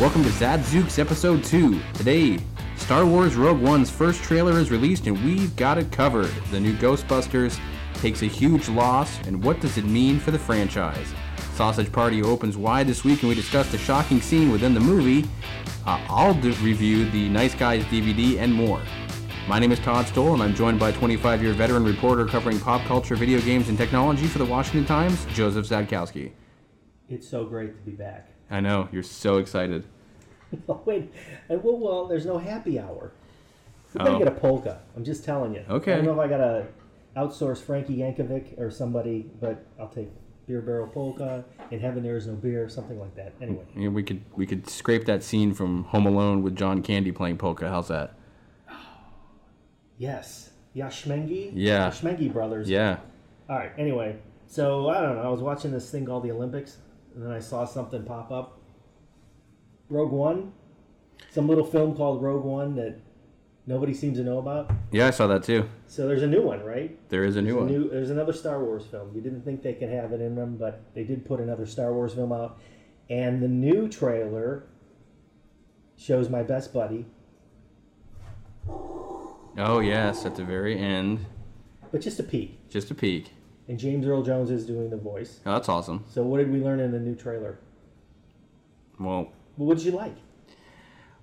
Welcome to Zadzooks Episode 2. Today, Star Wars Rogue One's first trailer is released and we've got it covered. The new Ghostbusters takes a huge loss, and what does it mean for the franchise? Sausage Party opens wide this week and we discuss the shocking scene within the movie. Uh, I'll review the Nice Guys DVD and more. My name is Todd Stoll, and I'm joined by 25 year veteran reporter covering pop culture, video games, and technology for the Washington Times, Joseph Szadkowski. It's so great to be back. I know, you're so excited. Oh, wait, and well, well, there's no happy hour. We Oh. better get a oh. polka. I'm just telling you. Okay. I don't know if I gotta outsource Frankie Yankovic or somebody, but I'll take beer barrel polka. In heaven there is no beer, something like that. Anyway, know, we could we could scrape that scene from Home Alone with John Candy playing polka. How's that? yes, Yashmengi. Yeah. Yashmengi brothers. Yeah. All right. Anyway, so I don't know. I was watching this thing called the Olympics, and then I saw something pop up. Rogue One, some little film called Rogue One that nobody seems to know about. Yeah, I saw that too. So there's a new one, right? There is a new There's, one. new, there's another Star Wars film. You didn't think they could have it in them, but they did put another Star Wars film out. And the new trailer shows my best buddy, Oh yes, at the very end, but just a peek. just a peek. And James Earl Jones is doing the voice. Oh, that's awesome. So what did we learn in the new trailer? Well, Well, what did you like?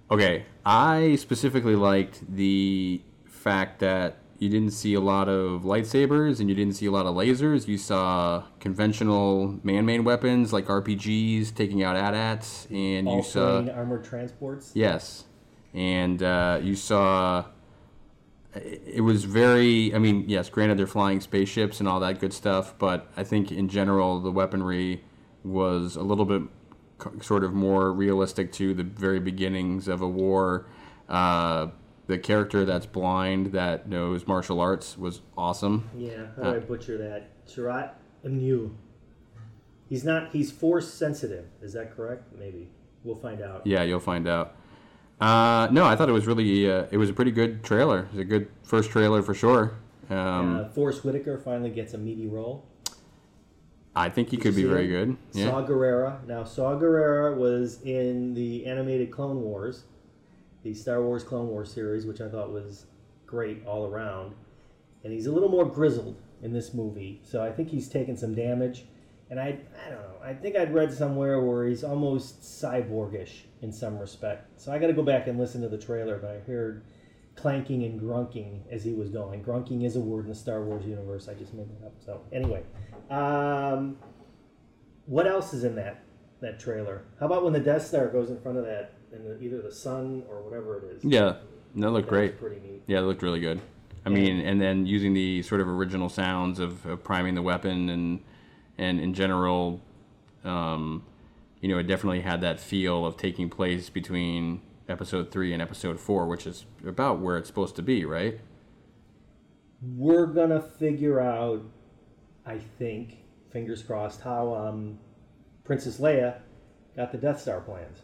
okay. I specifically liked the fact that you didn't see a lot of lightsabers and you didn't see a lot of lasers. You saw conventional man-made weapons like RPGs taking out AT-ATs, and All you saw armored transports. Yes, and uh, you saw. It was very. I mean, yes. Granted, they're flying spaceships and all that good stuff, but I think in general the weaponry was a little bit sort of more realistic to the very beginnings of a war. Uh, the character that's blind that knows martial arts was awesome. Yeah, how do Uh, I butcher that? Chirrut Îmwe. He's not. He's force sensitive. Is that correct? Maybe we'll find out. Yeah, you'll find out. Uh, no, I thought it was really. Uh, it was a pretty good trailer. It was a good first trailer for sure. Um, uh, Forest Whitaker finally gets a meaty role. I think he Did could be very him? good. Yeah. Saw Gerrera. Now, Saw Gerrera was in the animated Clone Wars, the Star Wars Clone Wars series, which I thought was great all around. And he's a little more grizzled in this movie, so I think he's taken some damage. And I, I don't know. I think I'd read somewhere where he's almost cyborgish in some respect. So I got to go back and listen to the trailer, but I heard clanking and grunking as he was going. Grunking is a word in the Star Wars universe. I just made that up. So anyway, um, what else is in that that trailer? How about when the Death Star goes in front of that and the, either the sun or whatever it is? Yeah, that looked That great. was pretty neat. Yeah, it looked really good. I mean, and then using the sort of original sounds of, of priming the weapon and and in general, um, you know, it definitely had that feel of taking place between episode three and episode four, which is about where it's supposed to be, right? We're gonna figure out, I think, fingers crossed, how um, Princess Leia got the Death Star plans.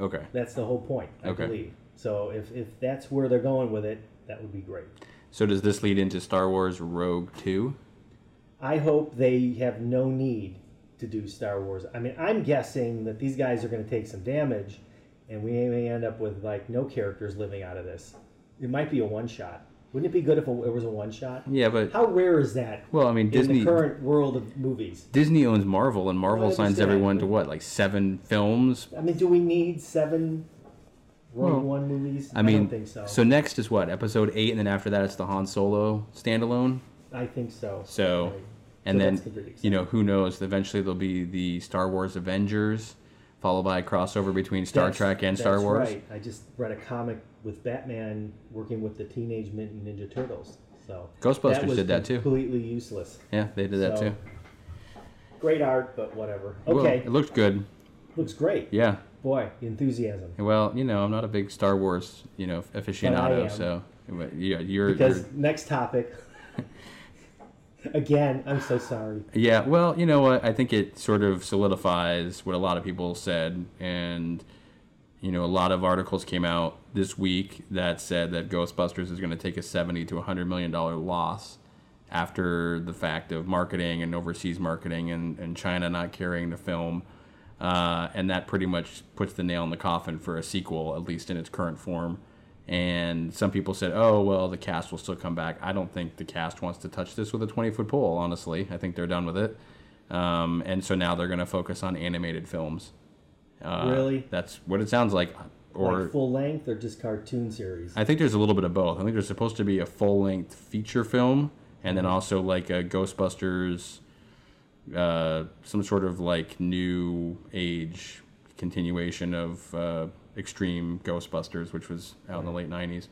Okay. That's the whole point, I Okay. believe. So if, if that's where they're going with it, that would be great. So does this lead into Star Wars Rogue Two? I hope they have no need to do Star Wars. I mean, I'm guessing that these guys are going to take some damage, and we may end up with like no characters living out of this. It might be a one shot. Wouldn't it be good if it was a one shot? Yeah, but How rare is that well, I mean, in Disney the current world of movies? Disney owns Marvel, and Marvel I signs everyone to what, like seven films? I mean, do we need seven Rogue Well, One movies? I mean, don't think so. So next is what episode eight, and then after that it's the Han Solo standalone. I think so. So, Right. and So then pretty you know who knows? Eventually there'll be the Star Wars Avengers, followed by a crossover between Star That's- Trek and Star that's Wars. Right. I just read a comic with Batman working with the Teenage Mutant Ninja Turtles. So Ghostbusters was did that too. Completely useless. Yeah, they did that too. Great art, but whatever. Well, Okay, it looked good. looks great. Yeah. Boy, enthusiasm. Well, you know, I'm not a big Star Wars, you know, aficionado, so yeah, you're, Because you're next topic. Again, I'm so sorry. Yeah, well, you know what? I think it sort of solidifies what a lot of people said, and you know, a lot of articles came out this week that said that Ghostbusters is going to take a seventy to hundred million dollar loss after the fact of marketing and overseas marketing and, and China not carrying the film. uh, and that pretty much puts the nail in the coffin for a sequel, at least in its current form. And some people said, "Oh, well, the cast will still come back." I don't think the cast wants to touch this with a twenty foot pole. Honestly, I think they're done with it. Um, and so now they're going to focus on animated films. Uh, Really? That's what it sounds like. Or like full length or just cartoon series? I think there's a little bit of both. I think there's supposed to be a full length feature film, and then also like a Ghostbusters, uh, some sort of like new age continuation of uh, Extreme Ghostbusters, which was out in the late '90s.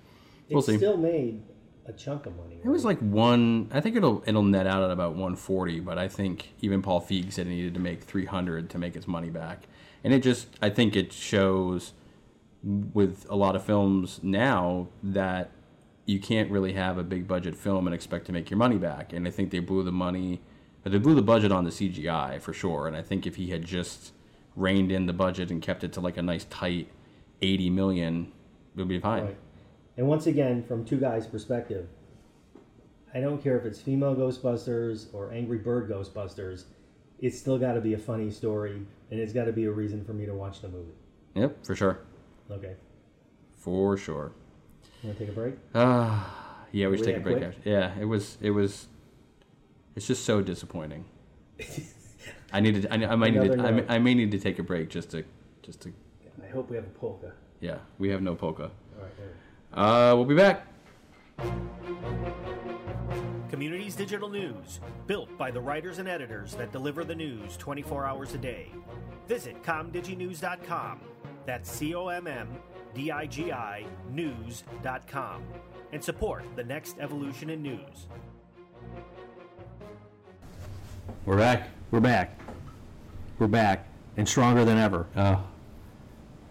We'll it see. still made a chunk of money. It was like one. I think it'll it'll net out at about 140, but I think even Paul Feig said it needed to make 300 to make its money back, and it just I think it shows with a lot of films now that you can't really have a big budget film and expect to make your money back, and I think they blew the money, but they blew the budget on the CGI for sure, and I think if he had just reined in the budget and kept it to like a nice tight 80 million, would be fine. Right. And once again, from two guys' perspective, I don't care if it's female Ghostbusters or Angry Bird Ghostbusters, it's still got to be a funny story, and it's got to be a reason for me to watch the movie. Yep, for sure, Okay, for sure. you want to take a break? Ah, yeah, we should take a break. quick? After. Yeah, it was. It was. It's just so disappointing. I needed. I, I might need. To, I, may. I may need to take a break just to, just to. I hope we have a polka. Yeah, we have no polka. All right, there. Uh, we'll be back. Communities Digital News, built by the writers and editors that deliver the news 24 hours a day. Visit comdiginews.com. That's C O M M D I G I news.com. And support the next evolution in news. We're back. We're back. We're back and stronger than ever. Oh,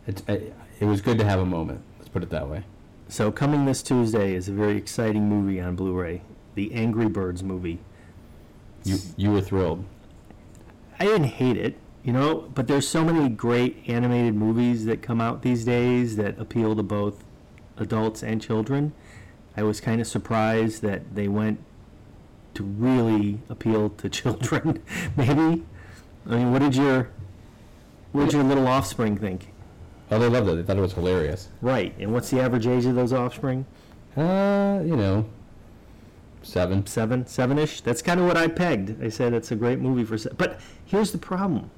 It, it was good to have a moment. Let's put it that way. So coming this Tuesday is a very exciting movie on Blu-ray, the Angry Birds movie. You you were thrilled. I didn't hate it, you know, but there's so many great animated movies that come out these days that appeal to both adults and children. I was kind of surprised that they went to really appeal to children. Maybe. I mean, what did your what did your little offspring think? Oh, they loved it. They thought it was hilarious. Right. And what's the average age of those offspring? Uh, you know, seven. seven, seven-ish. That's kind of what I pegged. I said it's a great movie for. Se- but here's the problem: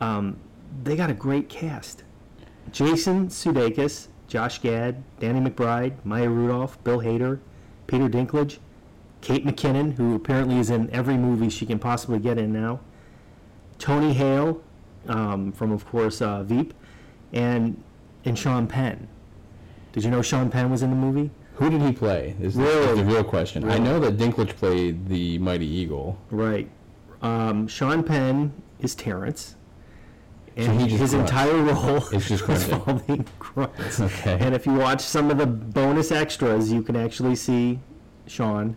um, they got a great cast. Jason Sudeikis, Josh Gad, Danny McBride, Maya Rudolph, Bill Hader, Peter Dinklage, Kate McKinnon, who apparently is in every movie she can possibly get in now. Tony Hale, um, from of course uh, Veep, and and Sean Penn. Did you know Sean Penn was in the movie? Who did he play? Is, the- Really? is the real question. I know that Dinklage played the Mighty Eagle. Right. Um, Sean Penn is Terrence. So And he just his grunts. entire role is just involving. Okay. And if you watch some of the bonus extras, you can actually see Sean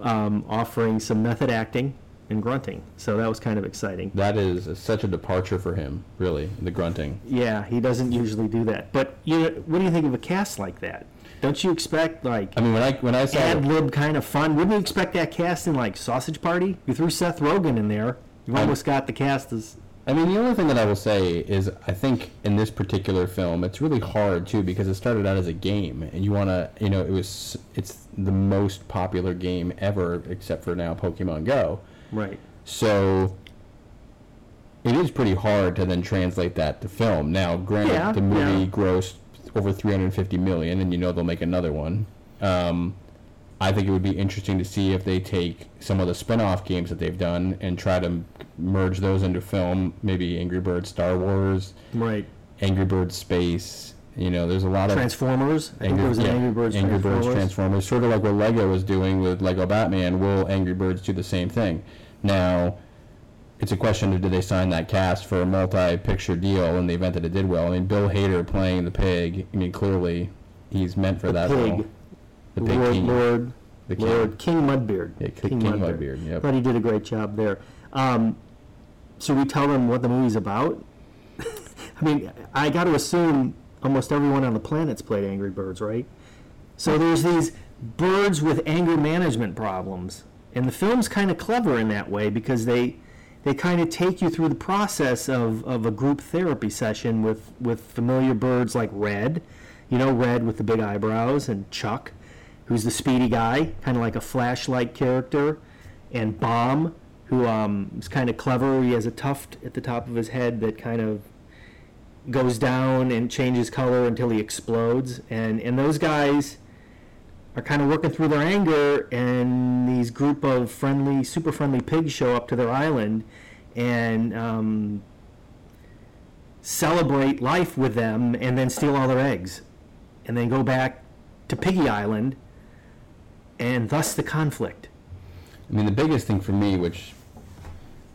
um, offering some method acting and grunting. So that was kind of exciting. That is such a departure for him, really, the grunting. Yeah, he doesn't usually do that. But you know, what do you think of a cast like that? Don't you expect like I mean, when I when I saw ad lib kind of fun? Wouldn't you expect that cast in like Sausage Party? You threw Seth Rogen in there. You Um, almost got the cast as I mean, the only thing that I will say is I think in this particular film, it's really hard too because it started out as a game, and you want to, you know, it was it's the most popular game ever, except for now Pokemon Go. Right. So it is pretty hard to then translate that to film. Now, granted, Yeah, the movie yeah. grossed over 350 million, and you know they'll make another one. Um, I think it would be interesting to see if they take some of the spin-off games that they've done and try to merge those into film. Maybe Angry Birds Star Wars, Right. Angry Birds Space. You know, there's a lot of Transformers. I think there was yeah, Angry Birds Angry Birds Transformers. Transformers, sort of like what Lego was doing with Lego Batman. Will Angry Birds do the same thing? Now, it's a question of did they sign that cast for a multi-picture deal in the event that it did well? I mean, Bill Hader playing the pig. I mean, clearly he's meant for The that pig. role. The pig Lord, king. Lord, The king. Lord King Mudbeard. Yeah, King Mudbeard, yep. Thought he did a great job there. Um, so we tell them what the movie's about. I mean, I got to assume almost everyone on the planet's played Angry Birds, right? So there's these birds with anger management problems, and the film's kind of clever in that way because they they kind of take you through the process of, of a group therapy session with, with familiar birds like Red, you know, Red with the big eyebrows, and Chuck, who's the speedy guy, kind of like a flashlight character, and Bomb, who um, is kind of clever. He has a tuft at the top of his head that kind of goes down and changes color until he explodes. And, and those guys are kind of working through their anger, and these group of friendly, super friendly pigs show up to their island and um, celebrate life with them, and then steal all their eggs, and then go back to Piggy Island, and thus the conflict. I mean, the biggest thing for me, which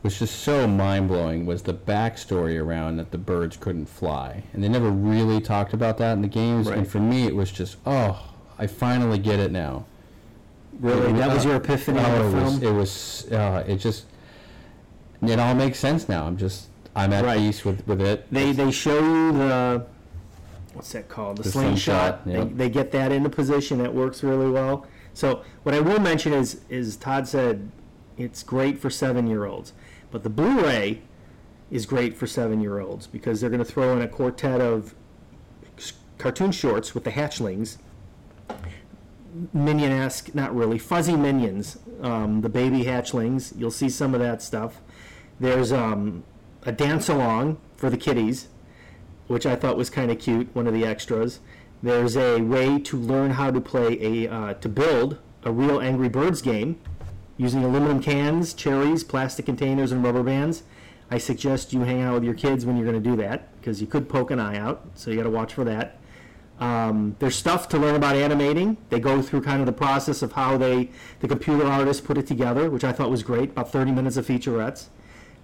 was just so mind blowing, was the backstory around that the birds couldn't fly, and they never really talked about that in the games. Right. And for me, it was just, oh, I finally get it now. Really, that was your epiphany Oh, it was, it was, uh, it just, it all makes sense now. I'm just, I'm at Right. peace with with it. They they show you the what's that called? The, The slingshot. slingshot, yep. They, they get that into position. That works really well. So what I will mention is is Todd said it's great for seven year olds, but the Blu-ray is great for seven year olds because they're going to throw in a quartet of cartoon shorts with the hatchlings. Minion-esque, not really, fuzzy minions, um, the baby hatchlings. You'll see some of that stuff. There's um, a dance along for the kiddies, which I thought was kind of cute. One of the extras. There's a way to learn how to play a uh, to build a real Angry Birds game using aluminum cans, cherries, plastic containers, and rubber bands. I suggest you hang out with your kids when you're going to do that because you could poke an eye out. So you got to watch for that. Um, there's stuff to learn about animating. They go through kind of the process of how they, the computer artists put it together, which I thought was great. About 30 minutes of featurettes.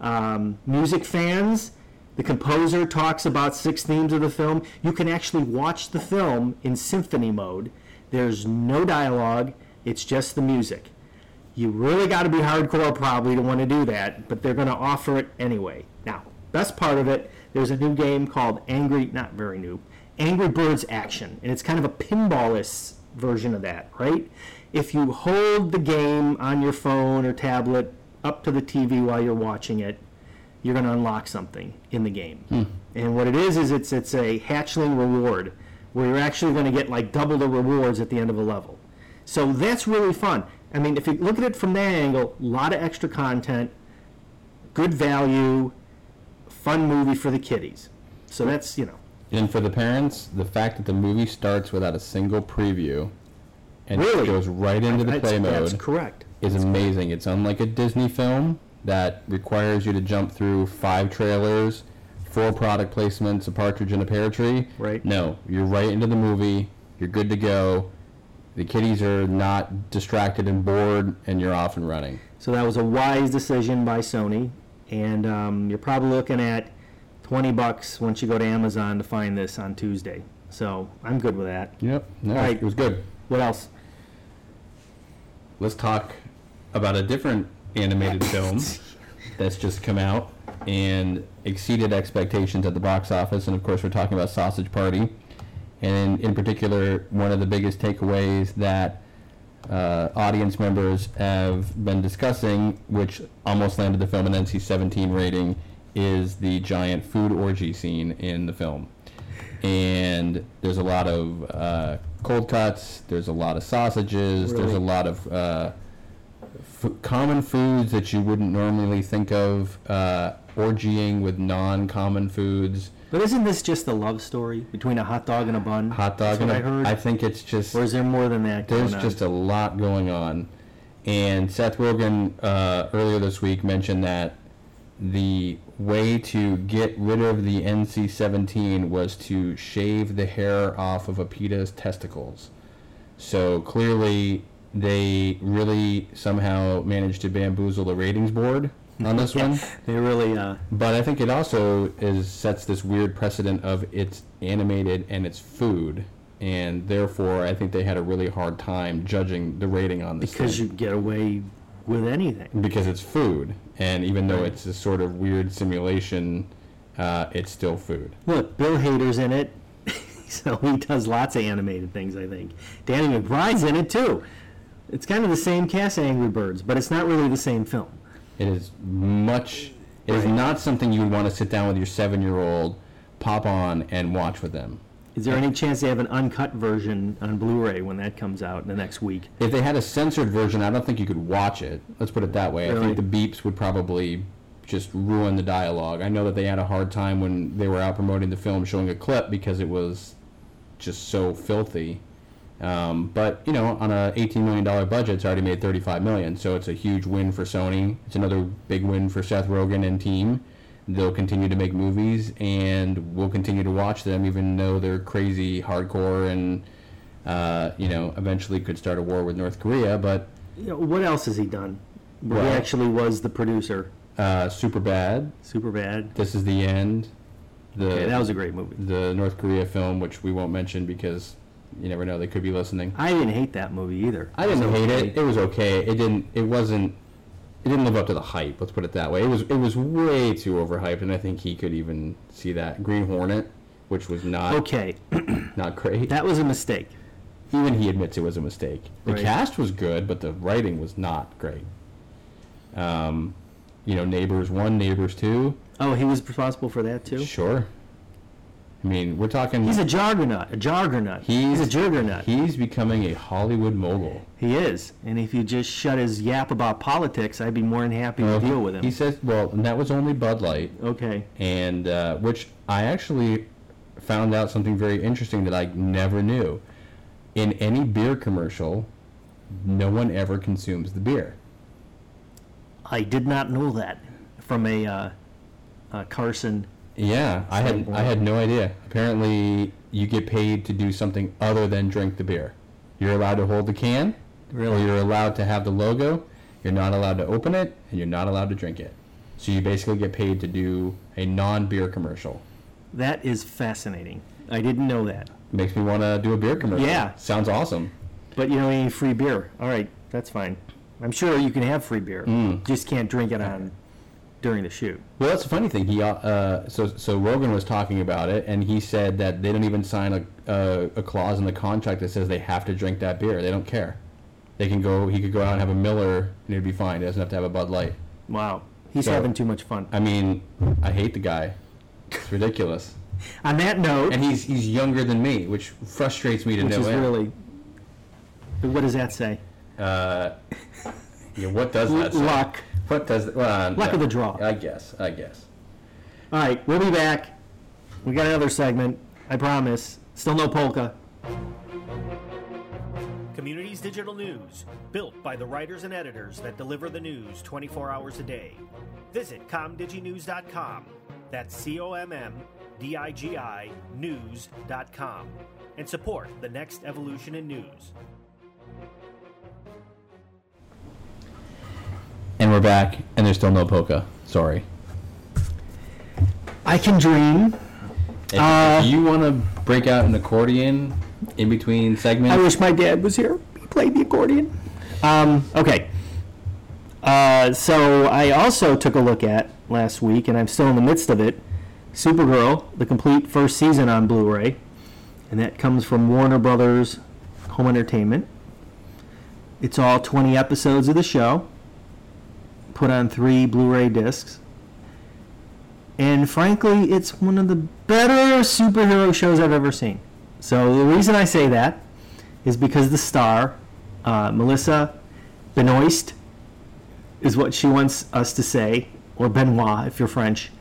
Um, music fans, the composer talks about six themes of the film. You can actually watch the film in symphony mode. There's no dialogue. It's just the music. You really got to be hardcore probably to want to do that, but they're going to offer it anyway. Now, best part of it, there's a new game called Angry, not very new, Angry Birds Action, and it's kind of a pinballless version of that, right? If you hold the game on your phone or tablet up to the TV while you're watching it, you're going to unlock something in the game. Hmm. And what it is is it's it's a hatchling reward where you're actually going to get like double the rewards at the end of a level. So that's really fun. I mean, if you look at it from that angle, a lot of extra content, good value, fun movie for the kiddies. So that's, you know, And for the parents, the fact that the movie starts without a single preview and Really? goes right into the that's, play that's mode correct. is amazing. It's unlike a Disney film that requires you to jump through five trailers, four product placements, a partridge in a pear tree. Right. No, you're right into the movie. You're good to go. The kiddies are not distracted and bored, and you're off and running. So that was a wise decision by Sony, and um, you're probably looking at 20 bucks once you go to Amazon to find this on Tuesday. So I'm good with that. Yep. No, Right. it was good. What else? let's talk about a different animated film that's just come out and exceeded expectations at the box office. And of course, we're talking about Sausage Party. And in particular, one of the biggest takeaways that uh, audience members have been discussing, which almost landed the film an NC-17 rating, is the giant food orgy scene in the film. And there's a lot of uh, cold cuts. There's a lot of sausages. There's a lot of uh, f- common foods that you wouldn't normally think of. Uh, orgying with non-common foods. But isn't this just a love story between a hot dog and a bun? Hot dog and a- I heard. I think it's just or is there more than that? there's going on? just a lot going on. And Seth Rogen uh, earlier this week mentioned that the way to get rid of the NC-17 was to shave the hair off of a pita's testicles. So clearly, they really somehow managed to bamboozle the ratings board on this one. They really, uh, But I think it also is sets this weird precedent of it's animated and it's food, and therefore I think they had a really hard time judging the rating on this because thing. you get away with anything. because it's food, and even though it's a sort of weird simulation, uh, it's still food. Look, Bill Hader's in it, so he does lots of animated things. I think Danny McBride's in it too. It's kind of the same cast, Angry Birds, but it's not really the same film. It is much. It is Right. not something you would want to sit down with your seven-year-old, pop on, and watch with them. Is there any chance they have an uncut version on Blu-ray when that comes out in the next week? If they had a censored version, I don't think you could watch it. Let's put it that way. I think the beeps would probably just ruin the dialogue. I know that they had a hard time when they were out promoting the film showing a clip because it was just so filthy. Um, but you know, on a 18 million dollar budget, it's already made 35 million, so it's a huge win for Sony. It's another big win for Seth Rogen and team. They'll continue to make movies, and we'll continue to watch them, even though they're crazy, hardcore, and uh, you know, eventually could start a war with North Korea. But You know, what else has he done? Where he actually was the producer. uh, super bad. Super bad. This is the end. The Okay, that was a great movie. the North Korea film, which we won't mention because you never know; they could be listening. I didn't hate that movie either. I didn't hate okay. it. It was okay. It didn't. It wasn't. It didn't live up to the hype. Let's put it that way. It was. It was way too overhyped, and I think he could even see that. Green Hornet, which was not Okay, not great. that was a mistake. even he admits it was a mistake. The Right. cast was good, but the writing was not great. Um, you know, Neighbors one, Neighbors two. Oh, he was responsible for that too. Sure. I mean, we're talking. He's a juggernaut. A juggernaut. He's- a juggernaut. He's becoming a Hollywood mogul. He is. And if you just shut his yap about politics, I'd be more than happy to deal with him. He says, well, and that was only Bud Light, okay. and uh, which I actually found out something very interesting that I never knew. In any beer commercial, no one ever consumes the beer. I did not know that from a uh, uh, Carson. Yeah, I had I had no idea. Apparently, you get paid to do something other than drink the beer. You're allowed to hold the can, or you're allowed to have the logo. You're not allowed to open it, and you're not allowed to drink it. So you basically get paid to do a non-beer commercial. That is fascinating. I didn't know that. Makes me want to do a beer commercial. Yeah. sounds awesome. But you know, any free beer. All right, that's fine. I'm sure you can have free beer. Mm. Just can't drink it on during the shoot. Well, that's the funny thing. He uh, so so Rogen was talking about it, and he said that they don't even sign a, a a clause in the contract that says they have to drink that beer. They don't care. They can go. He could go out and have a Miller, and it'd be fine. He doesn't have to have a Bud Light. Wow, he's So- having too much fun. I mean, I hate the guy. It's ridiculous. On that note, And he's he's younger than me, which frustrates me to which no is end. really, what does that say? Uh, yeah, what does that say? Luck. What does well, Luck yeah, of the draw. I guess. I guess. All right, we'll be back. We got another segment. I promise. Still no polka. Communities Digital News, built by the writers and editors that deliver the news 24 hours a day. Visit comdiginews.com. That's C O M M D I G I news.com. And support the next evolution in news. We're back, and there's still no polka. Sorry. I can dream. If, Uh, if you want to break out an accordion in between segments, I wish my dad was here. He played the accordion. Um, okay. Uh, so I also took a look at last week, and I'm still in the midst of it. Supergirl, the complete first season on Blu-ray, and that comes from Warner Brothers Home Entertainment. It's all 20 episodes of the show, put on three Blu-ray discs. And frankly, it's one of the better superhero shows I've ever seen. So the reason I say that is because the star, uh, Melissa Benoist, is what she wants us to say, or Benoit if you're French,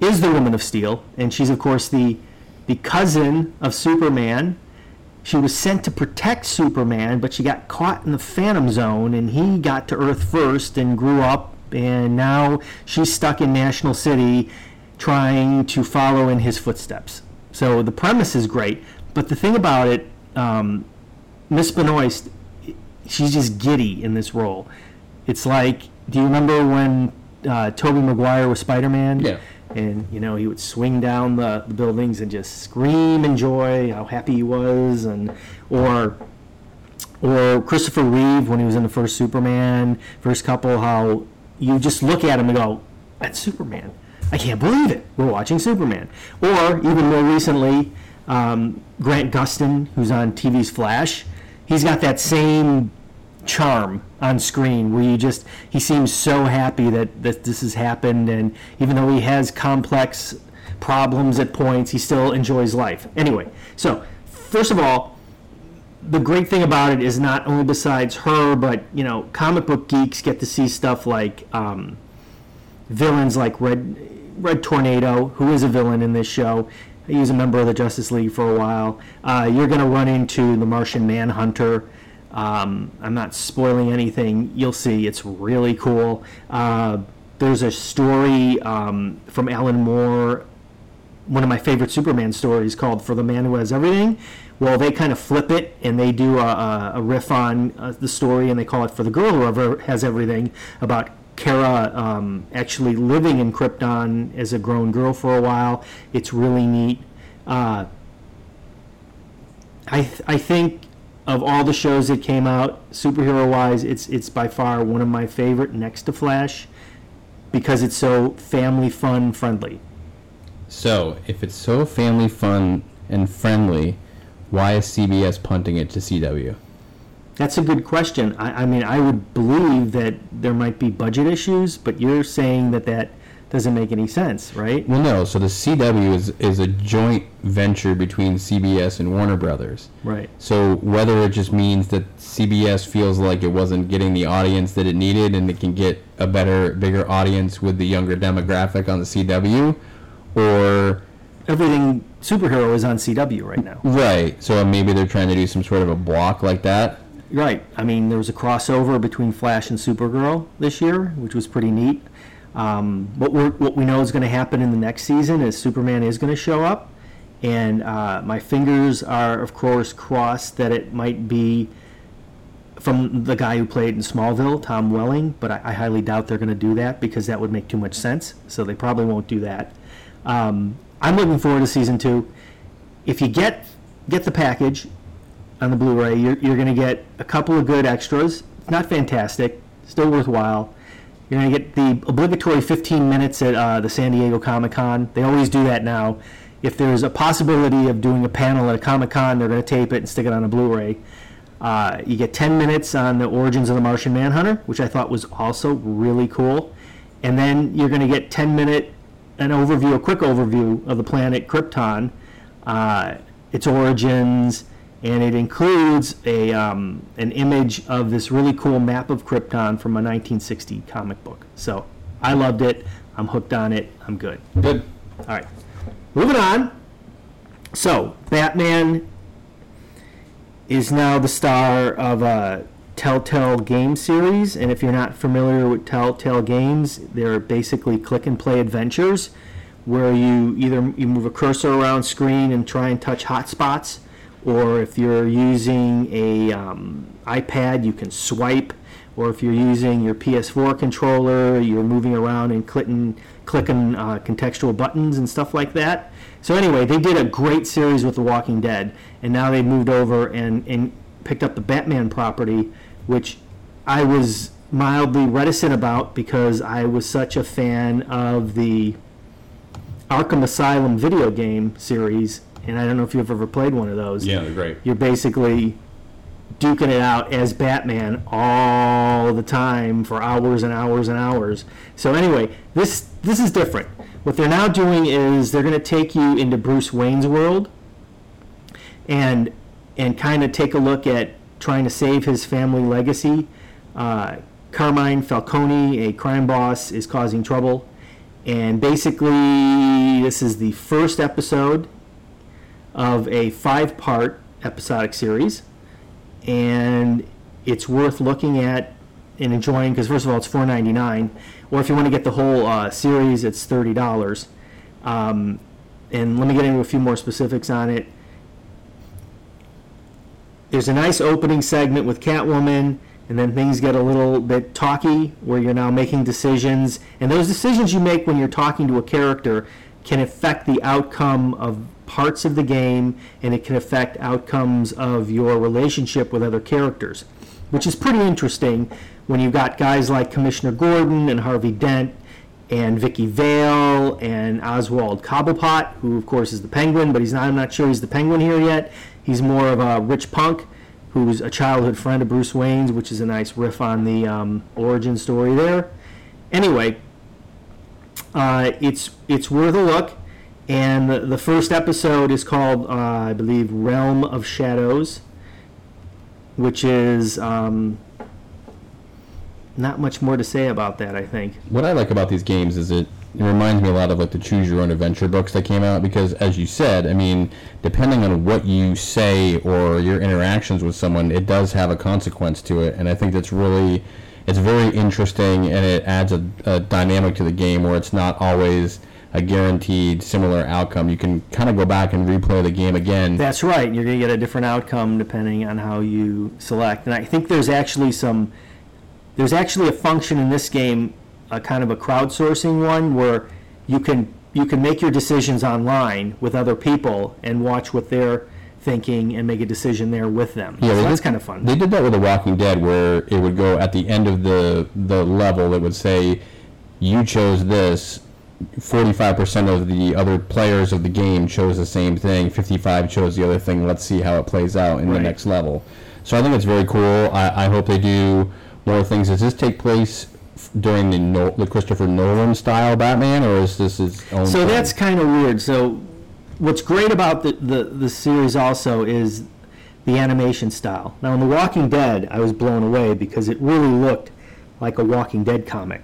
is the Woman of Steel, and she's of course the the cousin of Superman. She was sent to protect Superman, but she got caught in the Phantom Zone, and he got to Earth first and grew up, and now she's stuck in National City, trying to follow in his footsteps. So the premise is great, but the thing about it, um, Miss Benoist, she's just giddy in this role. It's like, do you remember when uh, Tobey Maguire was Spider-Man? Yeah. And you know he would swing down the, the buildings and just scream in joy how happy he was, and or or Christopher Reeve when he was in the first Superman, first couple, how you just look at him and go, "That's Superman." I can't believe it. We're watching Superman. Or even more recently, um, Grant Gustin, who's on TV's Flash, he's got that same charm on screen where you just he seems so happy that, that this has happened. And even though he has complex problems at points he still enjoys life. Anyway so first of all the great thing about it is not only besides her but you know comic book geeks get to see stuff like um, villains like red red tornado who is a villain in this show. He was a member of the justice league for a while. Uh, you're going to run into the martian manhunter um, I'm not spoiling anything. You'll see. It's really cool. Uh, there's a story um, from Alan Moore, one of my favorite Superman stories called For the Man Who Has Everything. Well, they kind of flip it and they do a, a riff on uh, the story and they call it For the Girl Who Has Everything about Kara um, actually living in Krypton as a grown girl for a while. It's really neat. Uh, I, th- I think of all the shows that came out, superhero wise, it's it's by far one of my favorite next to Flash because it's so family fun friendly. So, if it's so family fun and friendly, why is CBS punting it to CW? That's a good question. I, I mean, I would believe that there might be budget issues, but you're saying that that doesn't make any sense, right? Well, no. So the CW is is a joint venture between CBS and Warner Brothers. Right. So whether it just means that CBS feels like it wasn't getting the audience that it needed, and it can get a better, bigger audience with the younger demographic on the CW, or Everything superhero is on CW right now. right. So maybe they're trying to do some sort of a block like that. Right. I mean, there was a crossover between Flash and Supergirl this year, which was pretty neat. Um, what, what we know is going to happen in the next season is Superman is going to show up. And uh, my fingers are, of course, crossed that it might be from the guy who played in Smallville, Tom Welling, but I, I highly doubt they're going to do that because that would make too much sense. So they probably won't do that. Um, I'm looking forward to season two. If you get get the package on the Blu-ray, you're, you're going to get a couple of good extras. Not fantastic, still worthwhile. You're going to get the obligatory 15 minutes at uh, the San Diego Comic Con. They always do that now. If there's a possibility of doing a panel at a Comic Con, they're going to tape it and stick it on a Blu-ray. Uh, you get 10 minutes on the origins of the Martian Manhunter, which I thought was also really cool. And then you're going to get 10 minute an overview, a quick overview of the planet Krypton, uh, its origins, and it includes a um, an image of this really cool map of Krypton from a 1960 comic book. So I loved it. I'm hooked on it. I'm good. Good. All right, moving on. So Batman is now the star of a Telltale game series, and if you're not familiar with Telltale games, they're basically click and play adventures where you either you move a cursor around screen and try and touch hot spots, or if you're using a um, iPad, you can swipe, or if you're using your PS4 controller, you're moving around and clicking clicking uh, contextual buttons and stuff like that. So anyway, they did a great series with The Walking Dead, and now they moved over and, and picked up the Batman property, which I was mildly reticent about because I was such a fan of the Arkham Asylum video game series, and I don't know if you've ever played one of those. Yeah, they're great. You're basically duking it out as Batman all the time for hours and hours and hours. So anyway, this this is different. What they're now doing is they're going to take you into Bruce Wayne's world and and kind of take a look at trying to save his family legacy. Uh, Carmine Falcone, a crime boss, is causing trouble. And basically, this is the first episode of a five part episodic series. And it's worth looking at and enjoying because, first of all, it's $4.99. Or if you want to get the whole uh, series, it's $30. Um, and let me get into a few more specifics on it. There's a nice opening segment with Catwoman, and then things get a little bit talky where you're now making decisions. And those decisions you make when you're talking to a character can affect the outcome of parts of the game, and it can affect outcomes of your relationship with other characters, which is pretty interesting when you've got guys like Commissioner Gordon and Harvey Dent and Vicki Vale and Oswald Cobblepot, who of course is the Penguin, but he's not. I'm not sure he's the Penguin here yet. He's more of a rich punk who's a childhood friend of Bruce Wayne's, which is a nice riff on the um, origin story there. Anyway, uh, it's it's worth a look, and the, the first episode is called, uh, I believe, Realm of Shadows, which is um, not much more to say about that. I think. What I like about these games is it it reminds me a lot of like the choose your own adventure books that came out because as you said i mean depending on what you say or your interactions with someone it does have a consequence to it and i think that's really it's very interesting and it adds a, a dynamic to the game where it's not always a guaranteed similar outcome you can kind of go back and replay the game again That's right. You're going to get a different outcome depending on how you select. And I think there's actually some, there's actually a function in this game, a kind of a crowdsourcing one, where you can you can make your decisions online with other people and watch what they're thinking and make a decision there with them. Yeah, so that's did- kind of fun. They did that with The Walking Dead, where it would go at the end of the the level. It would say, "You chose this." Forty-five percent of the other players of the game chose the same thing. Fifty-five chose the other thing. Let's see how it plays out in the next level. So I think it's very cool. I, I hope they do more things. Does this take place f- during the no, the Christopher Nolan style Batman, or is this his own? So thing? that's kind of weird. So what's great about the, the, the series also is the animation style. Now in The Walking Dead, I was blown away because it really looked like a Walking Dead comic.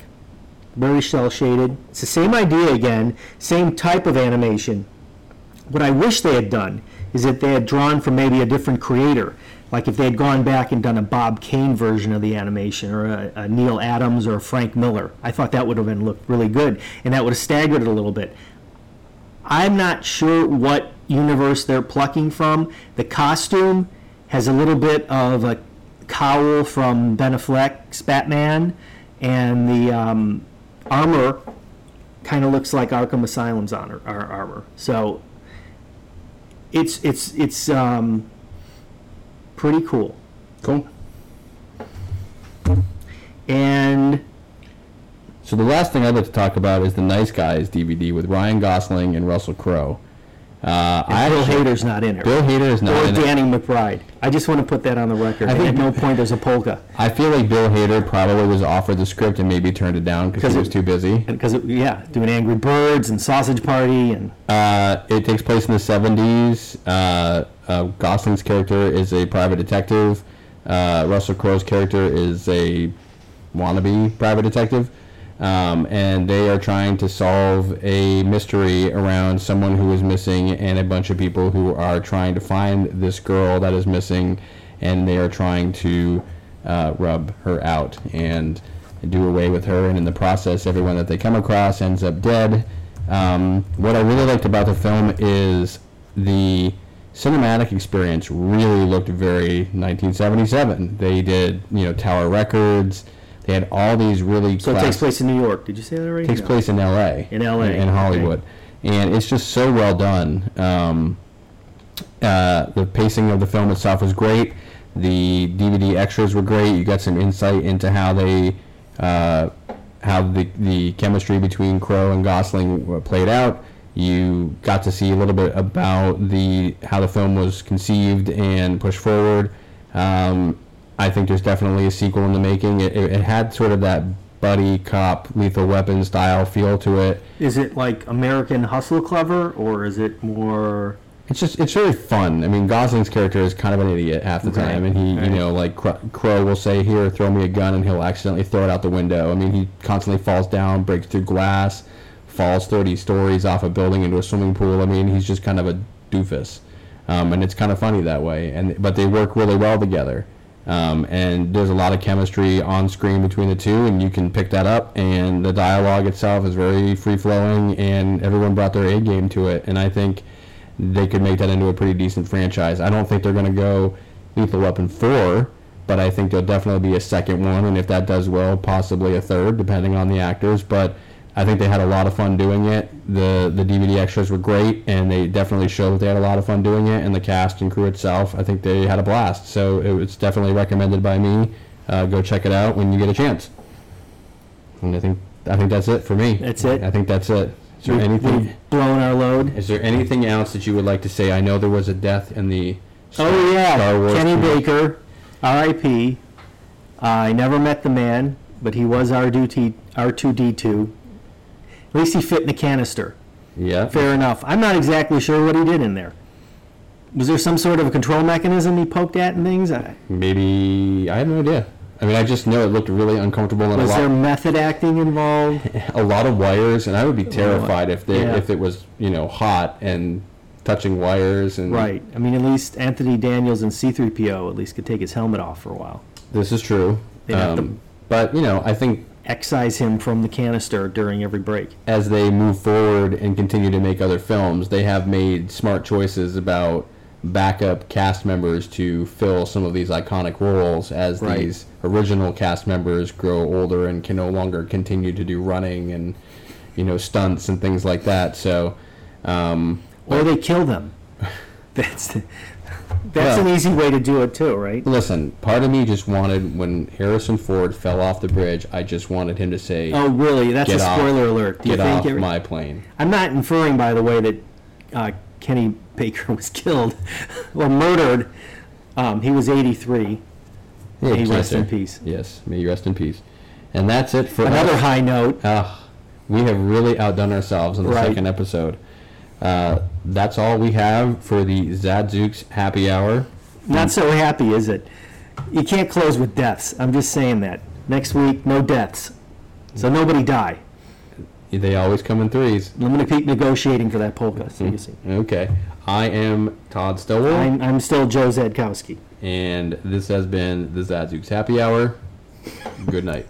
Very cel shaded. It's the same idea again, same type of animation. What I wish they had done is that they had drawn from maybe a different creator. Like if they had gone back and done a Bob Kane version of the animation, or a, a Neal Adams or Frank Miller, I thought that would have been looked really good, and that would have staggered it a little bit. I'm not sure what universe they're plucking from. The costume has a little bit of a cowl from Ben Affleck's Batman, and the um, armor kind of looks like Arkham Asylum's honor, ar- armor. So it's it's it's um, pretty cool. cool. And So the last thing I'd like to talk about is the Nice Guys DVD with Ryan Gosling and Russell Crowe. Uh, I Bill actually- Hader's not in it. Bill Hader is not or in it. Danny McBride. I just want to put that on the record. I think- at no point there's a polka. I feel like Bill Hader probably was offered the script and maybe turned it down because 'Cause he it- was too busy. Because, yeah, doing Angry Birds and Sausage Party and Uh, it takes place in the 70s. Uh, uh, Gosling's character is a private detective. Uh, Russell Crowe's character is a wannabe private detective. Um, and they are trying to solve a mystery around someone who is missing and a bunch of people who are trying to find this girl that is missing and they are trying to uh, rub her out and do away with her and in the process everyone that they come across ends up dead um, what I really liked about the film is the cinematic experience really looked very 1977. They did, you know, Tower Records. They had all these really. So it takes place in New York. Did you say that already? takes No. place in L.A. In LA, in Hollywood, and it's just so well done. Um, uh, the pacing of the film itself was great. The DVD extras were great. You got some insight into how they, uh, how the the chemistry between Crowe and Gosling played out. You got to see a little bit about the how the film was conceived and pushed forward. Um, I think there's definitely a sequel in the making. It, it, it had sort of that buddy cop, lethal weapon style feel to it. Is it like American Hustle Clever, or is it more? It's just it's really fun. I mean, Gosling's character is kind of an idiot half the time, Right, and he, right. you know, like Crowe will say, "Here, throw me a gun," and he'll accidentally throw it out the window. I mean, he constantly falls down, breaks through glass, falls 30 stories off a building into a swimming pool. I mean, he's just kind of a doofus, um, and it's kind of funny that way. And but they work really well together. Um, and there's a lot of chemistry on screen between the two, and you can pick that up. And the dialogue itself is very free flowing, and everyone brought their A game to it. And I think they could make that into a pretty decent franchise. I don't think they're going to go Lethal Weapon 4, but I think there'll definitely be a second one, and if that does well, possibly a third, depending on the actors. But I think they had a lot of fun doing it. The the DVD extras were great, and they definitely showed that they had a lot of fun doing it. And the cast and crew itself, I think they had a blast. So it was definitely recommended by me. Uh, go check it out when you get a chance. And I think I think that's it for me. That's it? I think that's it. Is there We- anything? We've blown our load. Is there anything else that you would like to say? I know there was a death in the Oh yeah, Star Wars Kenny crew. Baker, R.I.P. I never met the man, but he was R2D R2D2. At least he fit in a canister. Yeah. Fair enough. I'm not exactly sure what he did in there. Was there some sort of a control mechanism he poked at and things? I- Maybe I have no idea. I mean, I just know it looked really uncomfortable and a Was lot, there method acting involved? a lot of wires, and I would be terrified if they Yeah. if it was you know hot and touching wires and Right. I mean, at least Anthony Daniels and C3PO at least could take his helmet off for a while. This is true. They'd to- Um, but you know, I think Excise him from the canister during every break. as they move forward and continue to make other films, they have made smart choices about backup cast members to fill some of these iconic roles as Right. these original cast members grow older and can no longer continue to do running and you know stunts and things like that. So um, Or they kill them. That's that's Well- an easy way to do it too, right? listen, part of me just wanted when Harrison Ford fell off the bridge, I just wanted him to say, Oh, really? That's Get a off- spoiler alert. Do you "Get think off every- my plane." I'm not inferring, by the way, that uh, Kenny Baker was killed or murdered. Um, he was 83. Yeah, May he rest in peace. Yes, may you rest in peace. And that's it for Another us. high note. Ah, we have really outdone ourselves in the Right. second episode. Uh, that's all we have for the Zadzooks happy hour. Not so happy, is it? You can't close with deaths. I'm just saying that. Next week, no deaths. So nobody die. They always come in threes. I'm going to keep negotiating for that polka. So you see. Okay. I am Todd Stowell, I'm, I'm still Joe Szadkowski. and this has been the Zadzooks happy hour. Good night.